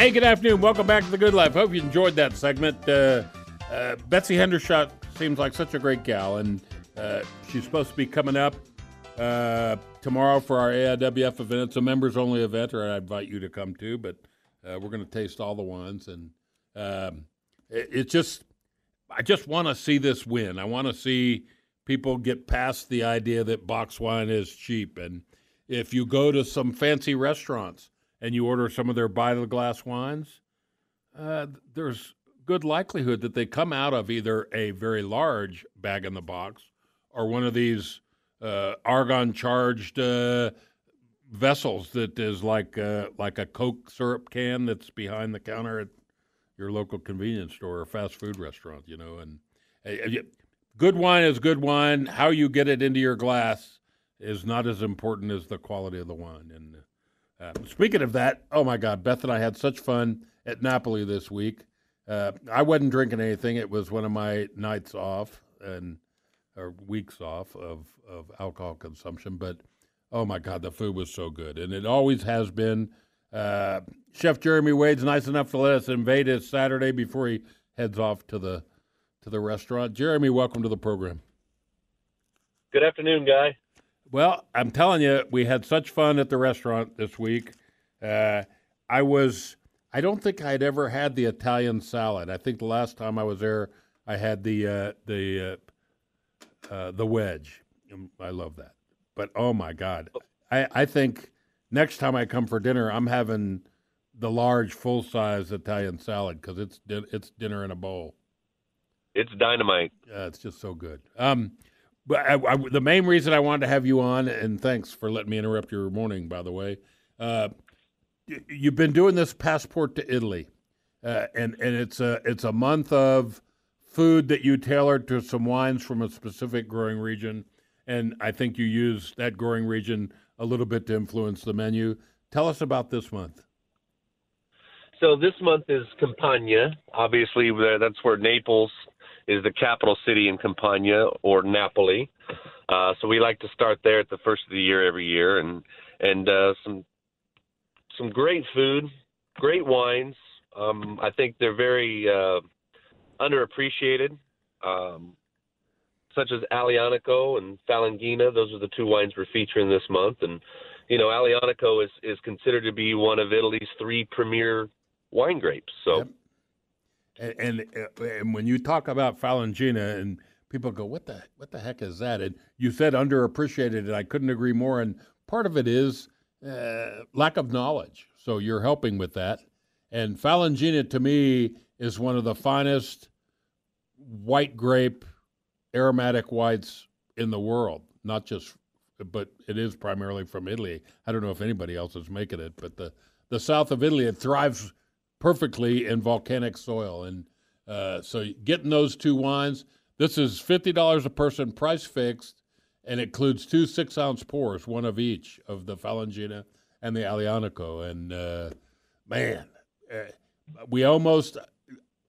Hey, good afternoon. Welcome back to the Good Life. Hope you enjoyed that segment. Uh, uh, Betsy Hendershot seems like such a great gal, and uh, she's supposed to be coming up uh, tomorrow for our AIWF event. It's a members only event, or I invite you to come too. But uh, we're going to taste all the wines, and um, it, it just, I just want to see this win. I want to see people get past the idea that box wine is cheap, and if you go to some fancy restaurants and you order some of their by the glass wines, uh, there's good likelihood that they come out of either a very large bag in the box or one of these uh, argon charged uh, vessels that is like uh, like a Coke syrup can that's behind the counter at your local convenience store or fast food restaurant. You know, and uh, good wine is good wine. How you get it into your glass is not as important as the quality of the wine. And uh, speaking of that, oh my God, Beth and I had such fun at Napoli this week. Uh, I wasn't drinking anything. It was one of my nights off and or weeks off of, of alcohol consumption. But oh my God, the food was so good, and it always has been. Uh, Chef Jeremy Wade's nice enough to let us invade his Saturday before he heads off to the to the restaurant. Jeremy, welcome to the program. Good afternoon, guy. Well, I'm telling you, we had such fun at the restaurant this week. Uh, I was, I don't think I'd ever had the Italian salad. I think the last time I was there, I had the uh, the uh, uh the wedge. I love that. But oh my God, I, I think next time I come for dinner, I'm having the large, full size Italian salad because it's it's dinner in a bowl. It's dynamite. Yeah, it's just so good. Um, I, I, the main reason I wanted to have you on, and thanks for letting me interrupt your morning, by the way. Uh, you've been doing this passport to Italy, uh, and and it's a it's a month of food that you tailored to some wines from a specific growing region, and I think you use that growing region a little bit to influence the menu. Tell us about this month. So this month is Campania. Obviously, that's where Naples is the capital city in Campania or Napoli. Uh, so we like to start there at the first of the year every year, and and uh, some some great food, great wines. Um, I think they're very uh, underappreciated, um, such as Aglianico and Falanghina. Those are the two wines we're featuring this month, and you know Aglianico is is considered to be one of Italy's three premier wine grapes. So. Yep. And, and, uh, and when you talk about Falanghina and people go, "What the what the heck is that?" And you said underappreciated, and I couldn't agree more. And part of it is uh, lack of knowledge. So you're helping with that. And Falanghina to me is one of the finest white grape aromatic whites in the world. Not just, but it is primarily from Italy. I don't know if anybody else is making it, but the the south of Italy it thrives perfectly in volcanic soil. And uh, so getting those two wines, this is fifty dollars a person, price fixed, and it includes two six ounce pours, one of each of the Falanghina and the Aglianico. And uh, man, uh, we almost.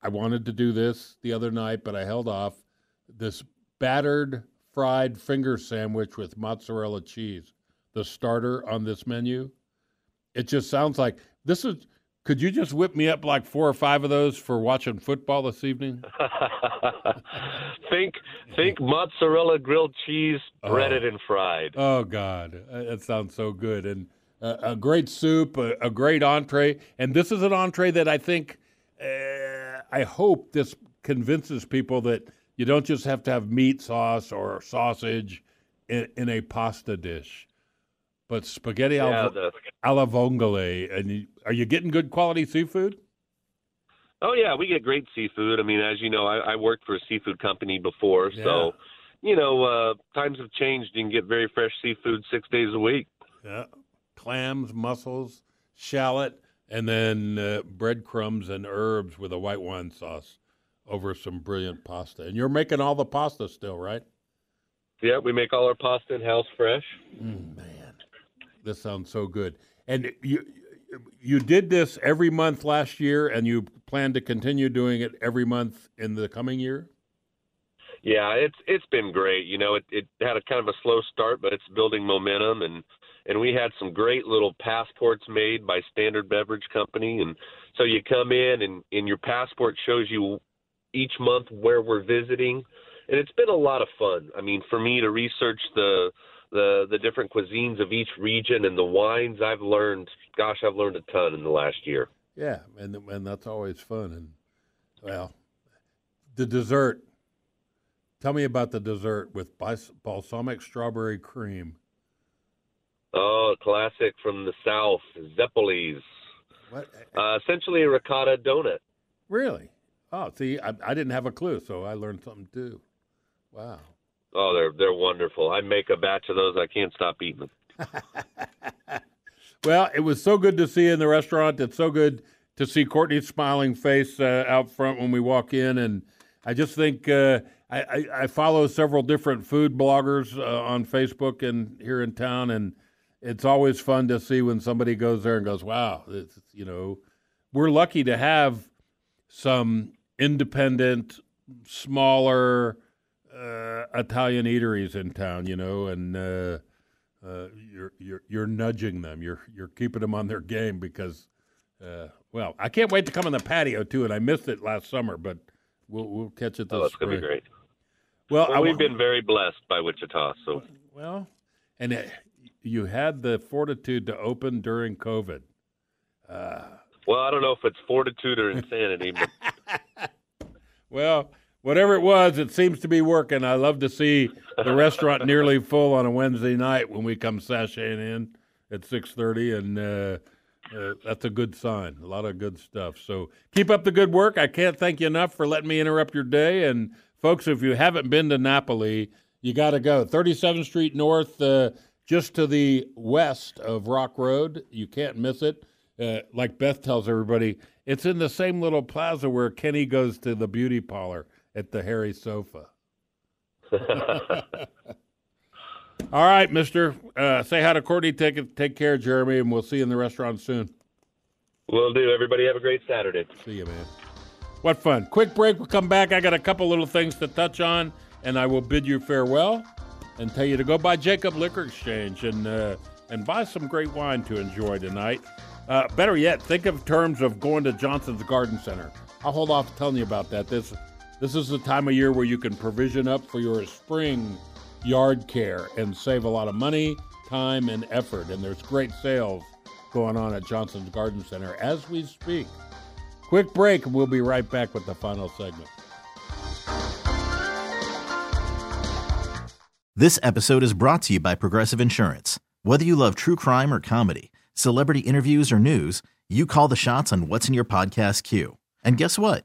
I wanted to do this the other night, but I held off. This battered fried finger sandwich with mozzarella cheese, the starter on this menu. It just sounds like this is. Could you just whip me up like four or five of those for watching football this evening? think think mozzarella grilled cheese, breaded and fried. Oh God, Uh, that sounds so good, and uh, a great soup, a, a great entree, and this is an entree that I think, uh, I hope this convinces people that you don't just have to have meat sauce or sausage in, in a pasta dish, but spaghetti Yeah, alla, the- alla vongole. And you, are you getting good quality seafood? Oh yeah, we get great seafood. I mean, as you know, I, I worked for a seafood company before, Yeah. so you know, uh, times have changed. You can get very fresh seafood six days a week. Yeah, clams, mussels, shallot, and then uh, breadcrumbs and herbs with a white wine sauce over some brilliant pasta. And you're making all the pasta still, right? Yeah, we make all our pasta in house fresh. Mm, man, this sounds so good. And you you did this every month last year, and you plan to continue doing it every month in the coming year. Yeah, it's it's been great. You know, it, it had a kind of a slow start, but it's building momentum, and and we had some great little passports made by Standard Beverage Company, and so you come in and and your passport shows you each month where we're visiting, and it's been a lot of fun. I mean, for me to research the the the different cuisines of each region and the wines, I've learned. Gosh, I've learned a ton in the last year. Yeah, and and that's always fun. And well, the dessert. Tell me about the dessert with balsamic strawberry cream. Oh, classic from the South, Zeppoles. What? Uh, essentially a ricotta donut. Really? Oh, see, I, I didn't have a clue, so I learned something too. Wow. Oh, they're they're wonderful. I make a batch of those. I can't stop eating them. Well, it was so good to see you in the restaurant. It's so good to see Courtney's smiling face uh, out front when we walk in, and I just think uh, I, I, I follow several different food bloggers uh, on Facebook and here in town, and it's always fun to see when somebody goes there and goes, "Wow, it's, you know, we're lucky to have some independent, smaller uh, Italian eateries in town, you know, and." Uh, uh, you're you're you're nudging them. You're you're keeping them on their game because, uh, well, I can't wait to come on the patio too. And I missed it last summer, but we'll we'll catch it this Oh, it's spring. gonna be great. Well, Well, I, we've been very blessed by Wichita. So well, and it, you had the fortitude to open during COVID. well, I don't know if it's fortitude or insanity, but Well, whatever it was, it seems to be working. I love to see the restaurant nearly full on a Wednesday night when we come sashaying in at six thirty, and uh, uh, that's a good sign. A lot of good stuff. So keep up the good work. I can't thank you enough for letting me interrupt your day. And folks, if you haven't been to Napoli, you got to go. Thirty seventh Street North, uh, just to the west of Rock Road. You can't miss it. Uh, like Beth tells everybody, it's in the same little plaza where Kenny goes to the beauty parlor at the Harry Sofa. All right, Mister. Uh, say hi to Courtney. Take take care, Jeremy, and we'll see you in the restaurant soon. we'll do. Everybody have a great Saturday. See you, man. What fun! Quick break. We'll come back. I got a couple little things to touch on, and I will bid you farewell and tell you to go by Jacob Liquor Exchange and uh, and buy some great wine to enjoy tonight. Uh, better yet, think of terms of going to Johnson's Garden Center. I'll hold off telling you about that. This this is the time of year where you can provision up for your spring yard care and save a lot of money, time, and effort. And there's great sales going on at Johnson's Garden Center as we speak. Quick break, and we'll be right back with the final segment. This episode is brought to you by Progressive Insurance. Whether you love true crime or comedy, celebrity interviews or news, you call the shots on what's in your podcast queue. And guess what?